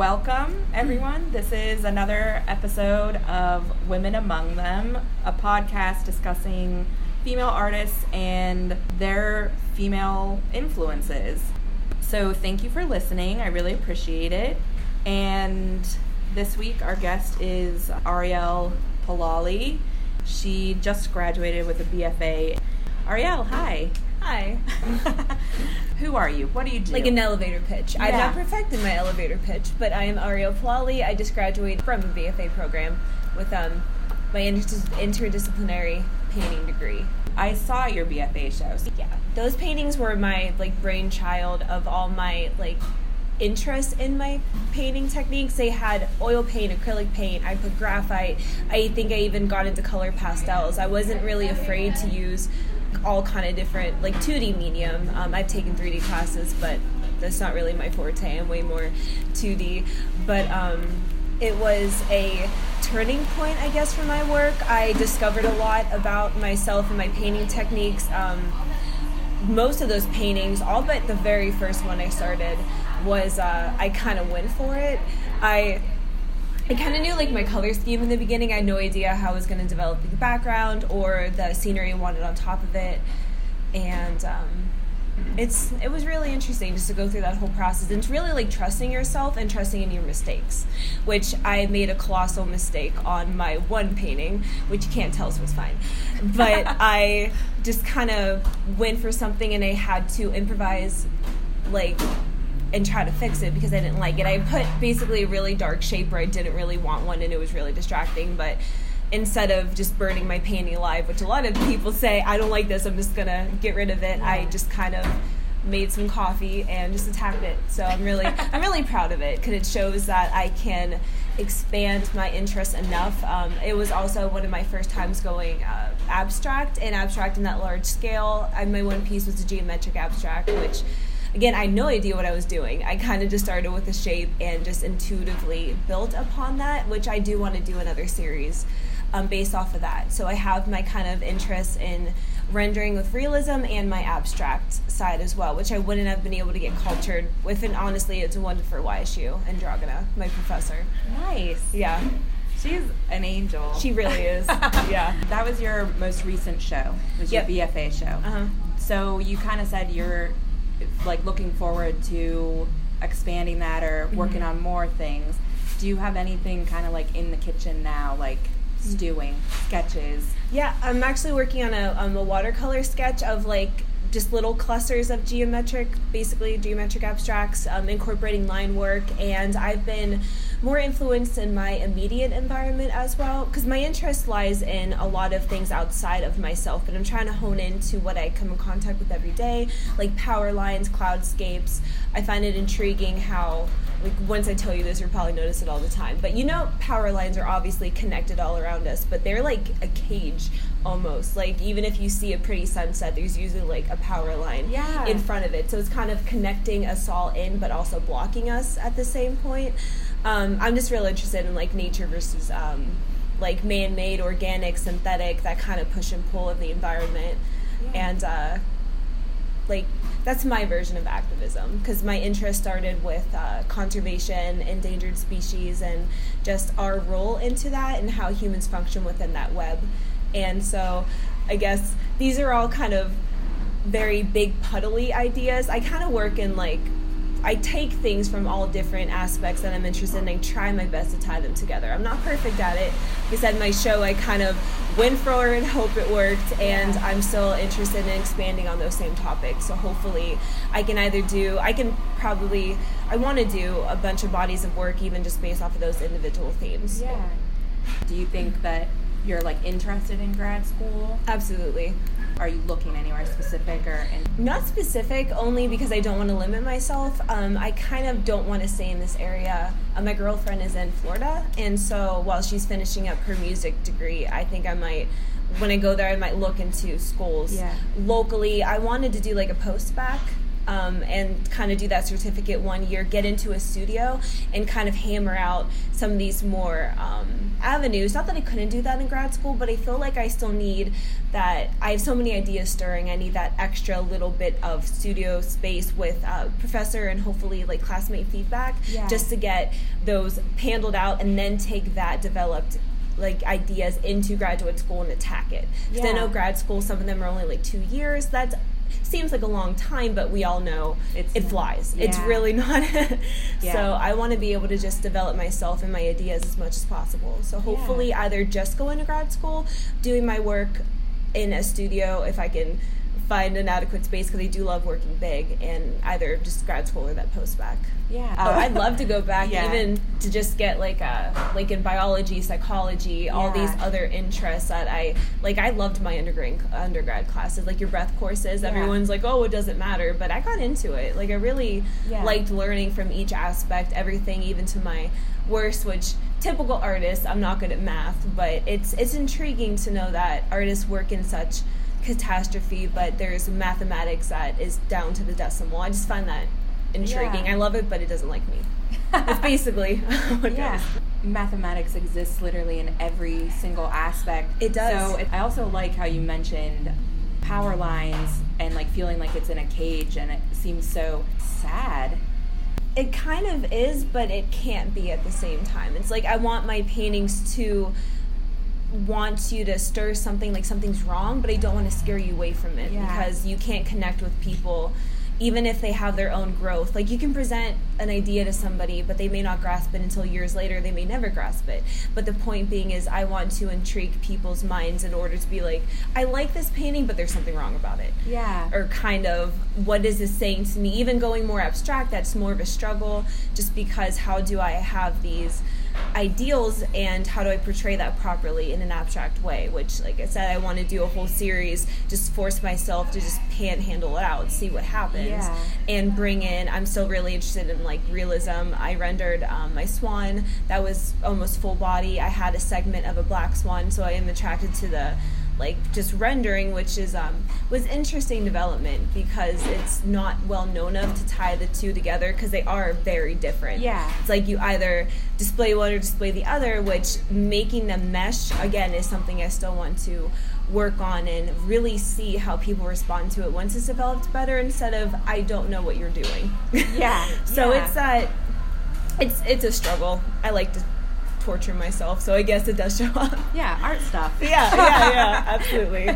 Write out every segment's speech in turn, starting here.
welcome everyone. This is another episode of Women Among Them, a podcast discussing female artists and their female influences. So, thank you for listening. I really appreciate it. And this week, our guest is Ariel Palali. She just graduated with a BFA. Ariel, hi. Hi. Who are you? What do you do? Like an elevator pitch. I've Yeah. not perfected my elevator pitch, but I am Ariel Palali. I just graduated from a BFA program with um, my inter- interdisciplinary painting degree. I saw your BFA shows. Yeah, those paintings were my like brainchild of all my like interest in my painting techniques. They had oil paint, acrylic paint. I put graphite. I think I even got into color pastels. I wasn't really afraid to use all kind of different like 2D medium. Um, I've taken 3D classes, but that's not really my forte. I'm way more 2D. But um, it was a turning point, I guess, for my work. I discovered a lot about myself and my painting techniques. Um, most of those paintings, all but the very first one I started, was uh, I kind of went for it. I I kind of knew like my color scheme in the beginning. I had no idea how I was going to develop the background or the scenery I wanted on top of it, and um, it's it was really interesting just to go through that whole process. And it's really like trusting yourself and trusting in your mistakes, which I made a colossal mistake on my one painting, which you can't tell, so it's fine. But I just kind of went for something, and I had to improvise, like and try to fix it because I didn't like it. I put basically a really dark shape where I didn't really want one and it was really distracting. But instead of just burning my painting alive, which a lot of people say, I don't like this, I'm just gonna get rid of it, I just kind of made some coffee and just attacked it. So I'm really I'm really proud of it because it shows that I can expand my interest enough. Um, it was also one of my first times going uh, abstract and abstract in that large scale. And my one piece was a geometric abstract, which again, I had no idea what I was doing. I kind of just started with a shape and just intuitively built upon that, which I do want to do another series um, based off of that. So I have my kind of interest in rendering with realism and my abstract side as well, which I wouldn't have been able to get cultured with. And honestly, it's one for YSU and Dragana, my professor. Nice. Yeah, She's an angel. she really is. yeah. That was your most recent show. Was Yep. your BFA show. Uh-huh. So you kind of said you're like looking forward to expanding that or working on more things. Do you have anything kind of like in the kitchen now, like stewing, sketches? Yeah, I'm actually working on a, um, a watercolor sketch of like just little clusters of geometric, basically geometric abstracts, um, incorporating line work, and I've been more influenced in my immediate environment as well, because my interest lies in a lot of things outside of myself, but I'm trying to hone into what I come in contact with every day, like power lines, cloudscapes. I find it intriguing how like once I tell you this, you'll probably notice it all the time. But you know, power lines are obviously connected all around us, but they're like a cage almost. Like even if you see a pretty sunset, there's usually like a power line Yeah. in front of it. So it's kind of connecting us all in, but also blocking us at the same point. Um, I'm just real interested in like nature versus um, like man-made, organic, synthetic, that kind of push and pull of the environment, Yeah. and. Uh, like that's my version of activism because my interest started with uh, conservation endangered species and just our role into that and how humans function within that web and so i guess these are all kind of very big puddly ideas i kind of work in like I take things from all different aspects that I'm interested in and try my best to tie them together. I'm not perfect at it. Like I said, my show, I kind of went for it, hope it worked, and I'm still interested in expanding on those same topics. So hopefully, I can either do, I can probably, I want to do a bunch of bodies of work even just based off of those individual themes. Yeah. Do you think that you're like interested in grad school? Absolutely. Are you looking anywhere specific or in Not specific, only because I don't want to limit myself. Um, I kind of don't want to stay in this area. Uh, my girlfriend is in Florida, and so while she's finishing up her music degree, I think I might, when I go there, I might look into schools Yeah. locally. I wanted to do like a postbac um, and kind of do that certificate one year, get into a studio, and kind of hammer out some of these more um, avenues. Not that I couldn't do that in grad school, but I feel like I still need that. I have so many ideas stirring. I need that extra little bit of studio space with uh, professor and hopefully like classmate feedback, Yeah. just to get those handled out and then take that developed like ideas into graduate school and attack it. 'Cause I Yeah. know grad school, some of them are only like two years. That seems like a long time, but we all know It's it flies. It's really not. Yeah. So I want to be able to just develop myself and my ideas as much as possible. So hopefully, either just go into grad school, doing my work in a studio if I can find an adequate space because I do love working big, and either just grad school or that postbac. Yeah. Um, oh, I'd love to go back Yeah. even to just get like a like in biology, psychology, all these other interests that I like. I loved my undergrad undergrad classes, like your breath courses. Yeah. Everyone's like, oh, it doesn't matter, but I got into it. Like I really Yeah. liked learning from each aspect, everything, even to my worst. Which typical artists, I'm not good at math, but it's it's intriguing to know that artists work in such catastrophe, but there's mathematics that is down to the decimal. I just find that intriguing. Yeah. I love it, but it doesn't like me. It's basically what yeah. goes. Mathematics exists literally in every single aspect. It does. So it, I also like how you mentioned power lines and like feeling like it's in a cage and it seems so sad. It kind of is, but it can't be at the same time. It's like I want my paintings to want you to stir something like something's wrong, but I don't want to scare you away from it Yeah. because you can't connect with people even if they have their own growth. Like you can present an idea to somebody, but they may not grasp it until years later. They may never grasp it. But the point being is I want to intrigue people's minds in order to be like, I like this painting, but there's something wrong about it Yeah. or kind of what is this saying to me even going more abstract that's more of a struggle just because how do i have these ideals and how do i portray that properly in an abstract way which like i said i want to do a whole series just force myself to just panhandle it out see what happens Yeah. and bring in i'm still really interested in like realism. I rendered um, my swan. That was almost full body. I had a segment of a black swan so i am attracted to the like just rendering which is um was interesting development because it's not well known of to tie the two together because they are very different Yeah. it's like you either display one or display the other which making them mesh again is something i still want to work on and really see how people respond to it once it's developed better instead of i don't know what you're doing Yeah, so yeah. it's that it's it's a struggle i like to torture myself so i guess it does show up Yeah, art stuff. yeah yeah yeah absolutely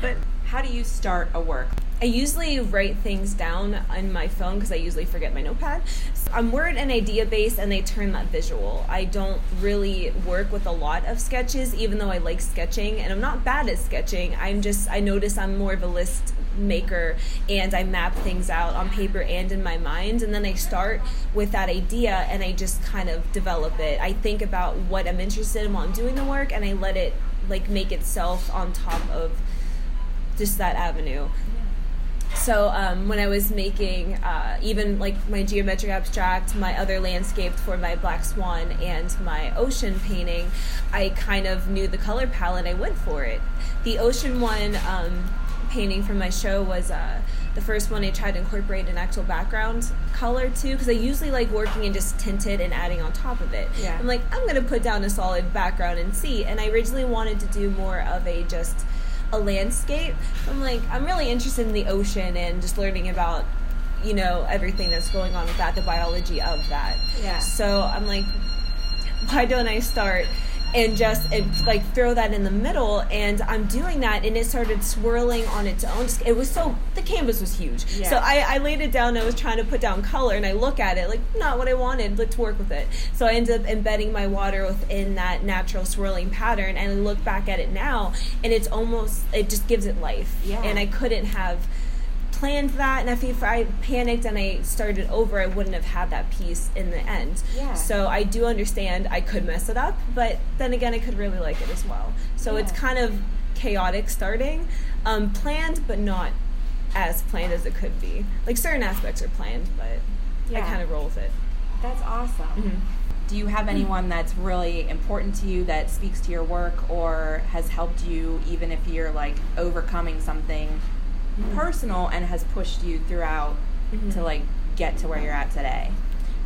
But how do you start a work? I usually write things down on my phone because I usually forget my notepad. So I'm word and idea based and they turn that visual. I don't really work with a lot of sketches, even though I like sketching and I'm not bad at sketching. I'm just, I notice I'm more of a list maker and I map things out on paper and in my mind. And then I start with that idea and I just kind of develop it. I think about what I'm interested in while I'm doing the work and I let it like make itself on top of just that avenue. So um, when I was making uh, even like my geometric abstract, my other landscape for my black swan and my ocean painting, I kind of knew the color palette. I went for it. The ocean one um, painting from my show was uh, the first one I tried to incorporate an actual background color too, because I usually like working and just tinted and adding on top of it. Yeah. I'm like I'm gonna put down a solid background and see. And I originally wanted to do more of a just a landscape. I'm like, I'm really interested in the ocean and just learning about, you know, everything that's going on with that, the biology of that. Yeah. So I'm like, why don't I start and just and, like throw that in the middle? And I'm doing that, and it started swirling on its own. It was so the canvas was huge. Yeah. So I, I laid it down. I was trying to put down color, and I look at it like not what I wanted. Let's work with it. So I ended up embedding my water within that natural swirling pattern, and I look back at it now, and it's almost it just gives it life. Yeah. And I couldn't have planned that and if, if i panicked and i started over i wouldn't have had that piece in the end Yeah. so i do understand i could mess it up but then again i could really like it as well so it's kind of chaotic starting um, planned but not as planned as it could be like certain aspects are planned but i kind of roll with it That's awesome. Mhm. Do you have anyone that's really important to you that speaks to your work or has helped you even if you're like overcoming something personal and has pushed you throughout mm-hmm. to like get to where you're at today?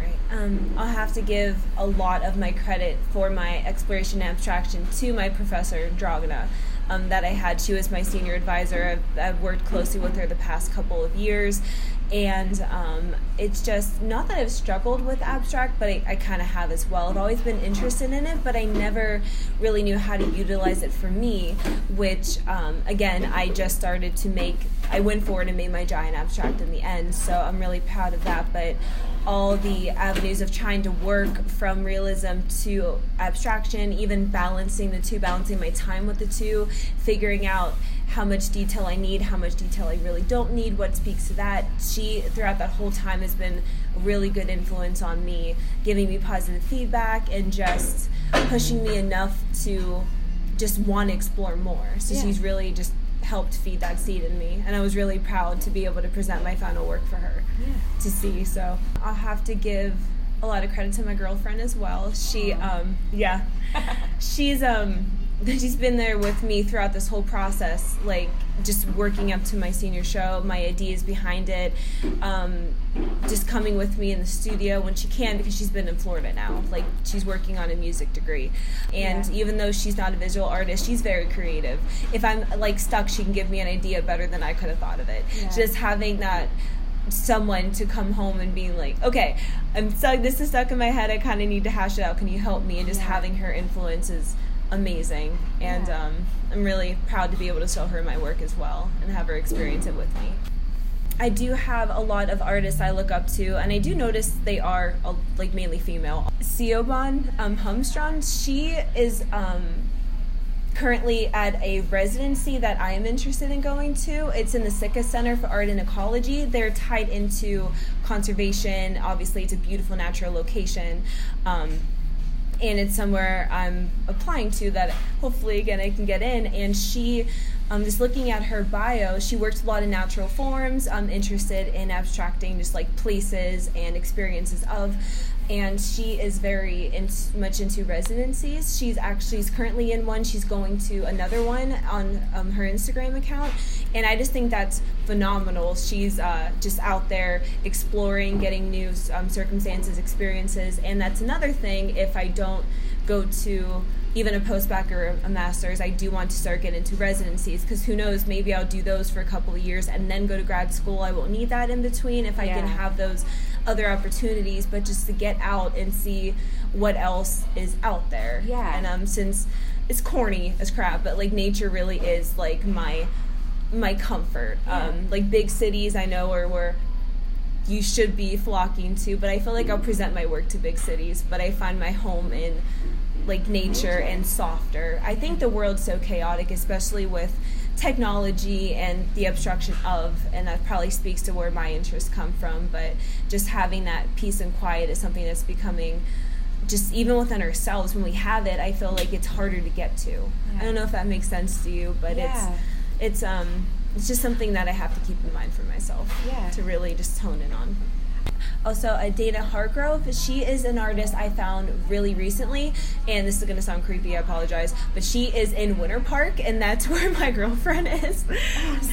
Right. Um, I'll have to give a lot of my credit for my exploration and abstraction to my professor Dragana. Um, that I had. She was my senior advisor. I've, I've, worked closely with her the past couple of years, and um, it's just not that I've struggled with abstract, but I, I kind of have as well. I've always been interested in it, but I never really knew how to utilize it for me. Which, um, again, I just started to make. I went forward and made my giant abstract in the end, so I'm really proud of that. But all the avenues of trying to work from realism to abstraction, even balancing the two, balancing my time with the two, figuring out how much detail I need, how much detail I really don't need, what speaks to that. She, throughout that whole time, has been a really good influence on me, giving me positive feedback and just pushing me enough to just want to explore more. So yeah. she's really just helped feed that seed in me and i was really proud to be able to present my final work for her yeah. to see so i'll have to give a lot of credit to my girlfriend as well she um yeah she's um she's been there with me throughout this whole process, like just working up to my senior show, my ideas behind it, um, just coming with me in the studio when she can because she's been in Florida now. Like she's working on a music degree, and yeah. even though she's not a visual artist, she's very creative. If I'm like stuck, she can give me an idea better than I could have thought of it. Yeah. Just having that someone to come home and being like, okay, I'm stuck. This is stuck in my head. I kind of need to hash it out. Can you help me? And just yeah. having her influences amazing, and yeah. um, I'm really proud to be able to show her my work as well and have her experience it with me. I do have a lot of artists I look up to, and I do notice they are uh, like mainly female. Siobhan um, Humstrand, she is um, currently at a residency that I am interested in going to. It's in the Sitka Center for Art and Ecology. They're tied into conservation. Obviously, it's a beautiful natural location. Um, and it's somewhere I'm applying to that hopefully again I can get in. And she, um, just looking at her bio, she works a lot in natural forms. I'm interested in abstracting just like places and experiences of and she is very in, much into residencies. She's actually she's currently in one. She's going to another one on um, her Instagram account, and I just think that's phenomenal. She's uh, just out there exploring, getting new um, circumstances, experiences, and that's another thing. If I don't go to even a postbac or a master's, I do want to start getting into residencies because who knows, maybe I'll do those for a couple of years and then go to grad school. I won't need that in between if I yeah. can have those other opportunities, but just to get out and see what else is out there. Yeah. And um, since it's corny as crap, but like nature really is like my my comfort. Yeah. Um, like big cities, I know are where you should be flocking to, but I feel like I'll present my work to big cities, but I find my home in like nature and softer. I think the world's so chaotic, especially with technology and the obstruction of, and that probably speaks to where my interests come from. But just having that peace and quiet is something that's becoming just even within ourselves when we have it i feel like it's harder to get to yeah. i don't know if that makes sense to you but yeah. it's it's um it's just something that i have to keep in mind for myself yeah. to really just hone in on also, uh, Dana Hargrove. She is an artist I found really recently, and this is going to sound creepy. I apologize, but she is in Winter Park, and that's where my girlfriend is.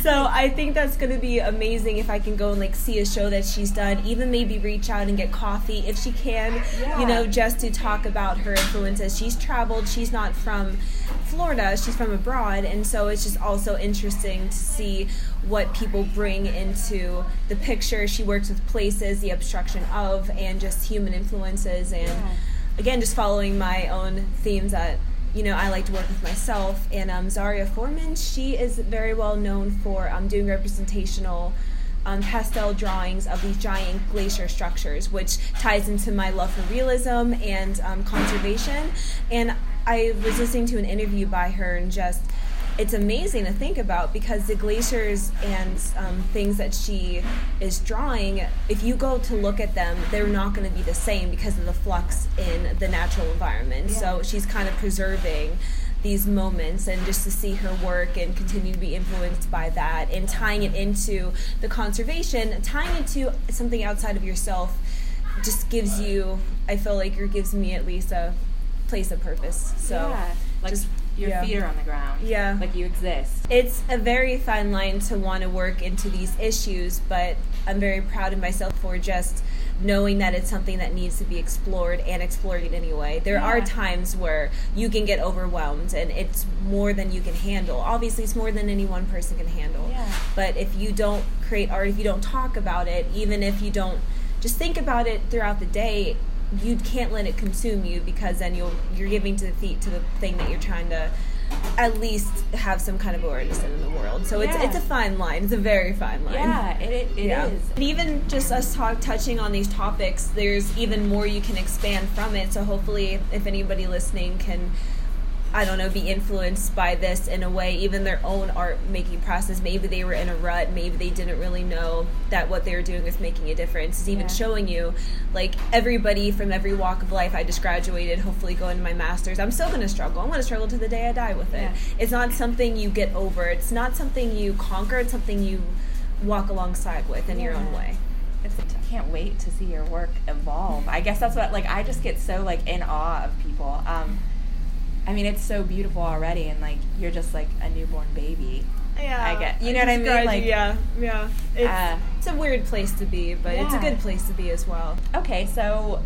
so I think that's going to be amazing if I can go and like see a show that she's done. Even maybe reach out and get coffee if she can. Yeah. You know, just to talk about her influences. She's traveled. She's not from Florida. She's from abroad, and so it's just also interesting to see what people bring into the picture. She works with places, the obstruction of, and just human influences, and yeah. again, just following my own themes that you know I like to work with myself. And um, Zaria Forman, she is very well known for um, doing representational. Um, pastel drawings of these giant glacier structures, which ties into my love for realism and um, conservation. And I was listening to an interview by her and just it's amazing to think about because the glaciers and um, things that she is drawing, if you go to look at them, they're not going to be the same because of the flux in the natural environment. Yeah. So she's kind of preserving these moments and just to see her work and continue to be influenced by that and tying it into the conservation, tying it to something outside of yourself just gives you, I feel like it gives me at least a place of purpose. So yeah. like just Your Yeah. feet are on the ground. Yeah. Like you exist. It's a very fine line to want to work into these issues, but I'm very proud of myself for just knowing that it's something that needs to be explored and explored in any way. There are times where you can get overwhelmed and it's more than you can handle. Obviously, it's more than any one person can handle. Yeah. But if you don't create art, if you don't talk about it, even if you don't just think about it throughout the day, you can't let it consume you because then you'll you're giving to the feet to the thing that you're trying to at least have some kind of awareness in the world. So it's Yeah. it's a fine line. It's a very fine line. Yeah, it, it, it Yeah. is. And even just us talk, touching on these topics, there's even more you can expand from it. So hopefully, if anybody listening can, I don't know, be influenced by this in a way, even their own art making process. Maybe they were in a rut. Maybe they didn't really know that what they were doing was making a difference. It's even Yeah. showing you, like everybody from every walk of life. I just graduated, hopefully going to my master's. I'm still going to struggle. I'm going to struggle to the day I die with it. Yeah. It's not something you get over. It's not something you conquer. It's something you walk alongside with in your own way. It's, I can't wait to see your work evolve. I guess that's what like I just get so like in awe of people. Um, I mean, it's so beautiful already, and like you're just like a newborn baby. Yeah, I get- you know what I mean? Like- yeah, yeah. It's, Uh, it's a weird place to be, but it's a good place to be as well. Okay, so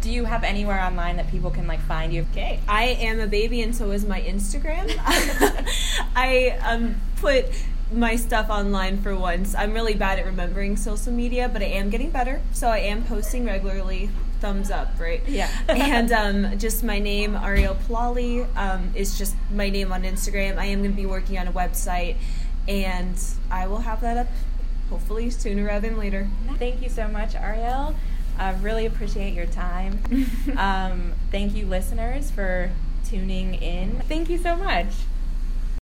do you have anywhere online that people can like find you? Okay, I am a baby, and so is my Instagram. I um put my stuff online for once. I'm really bad at remembering social media, but I am getting better. So I am posting regularly. Thumbs up, right? Yeah. and um, just my name, Ariel Palali, um, is just my name on Instagram. I am going to be working on a website, and I will have that up hopefully sooner rather than later. Thank you so much, Ariel. I really appreciate your time. um, thank you, listeners, for tuning in. Thank you so much.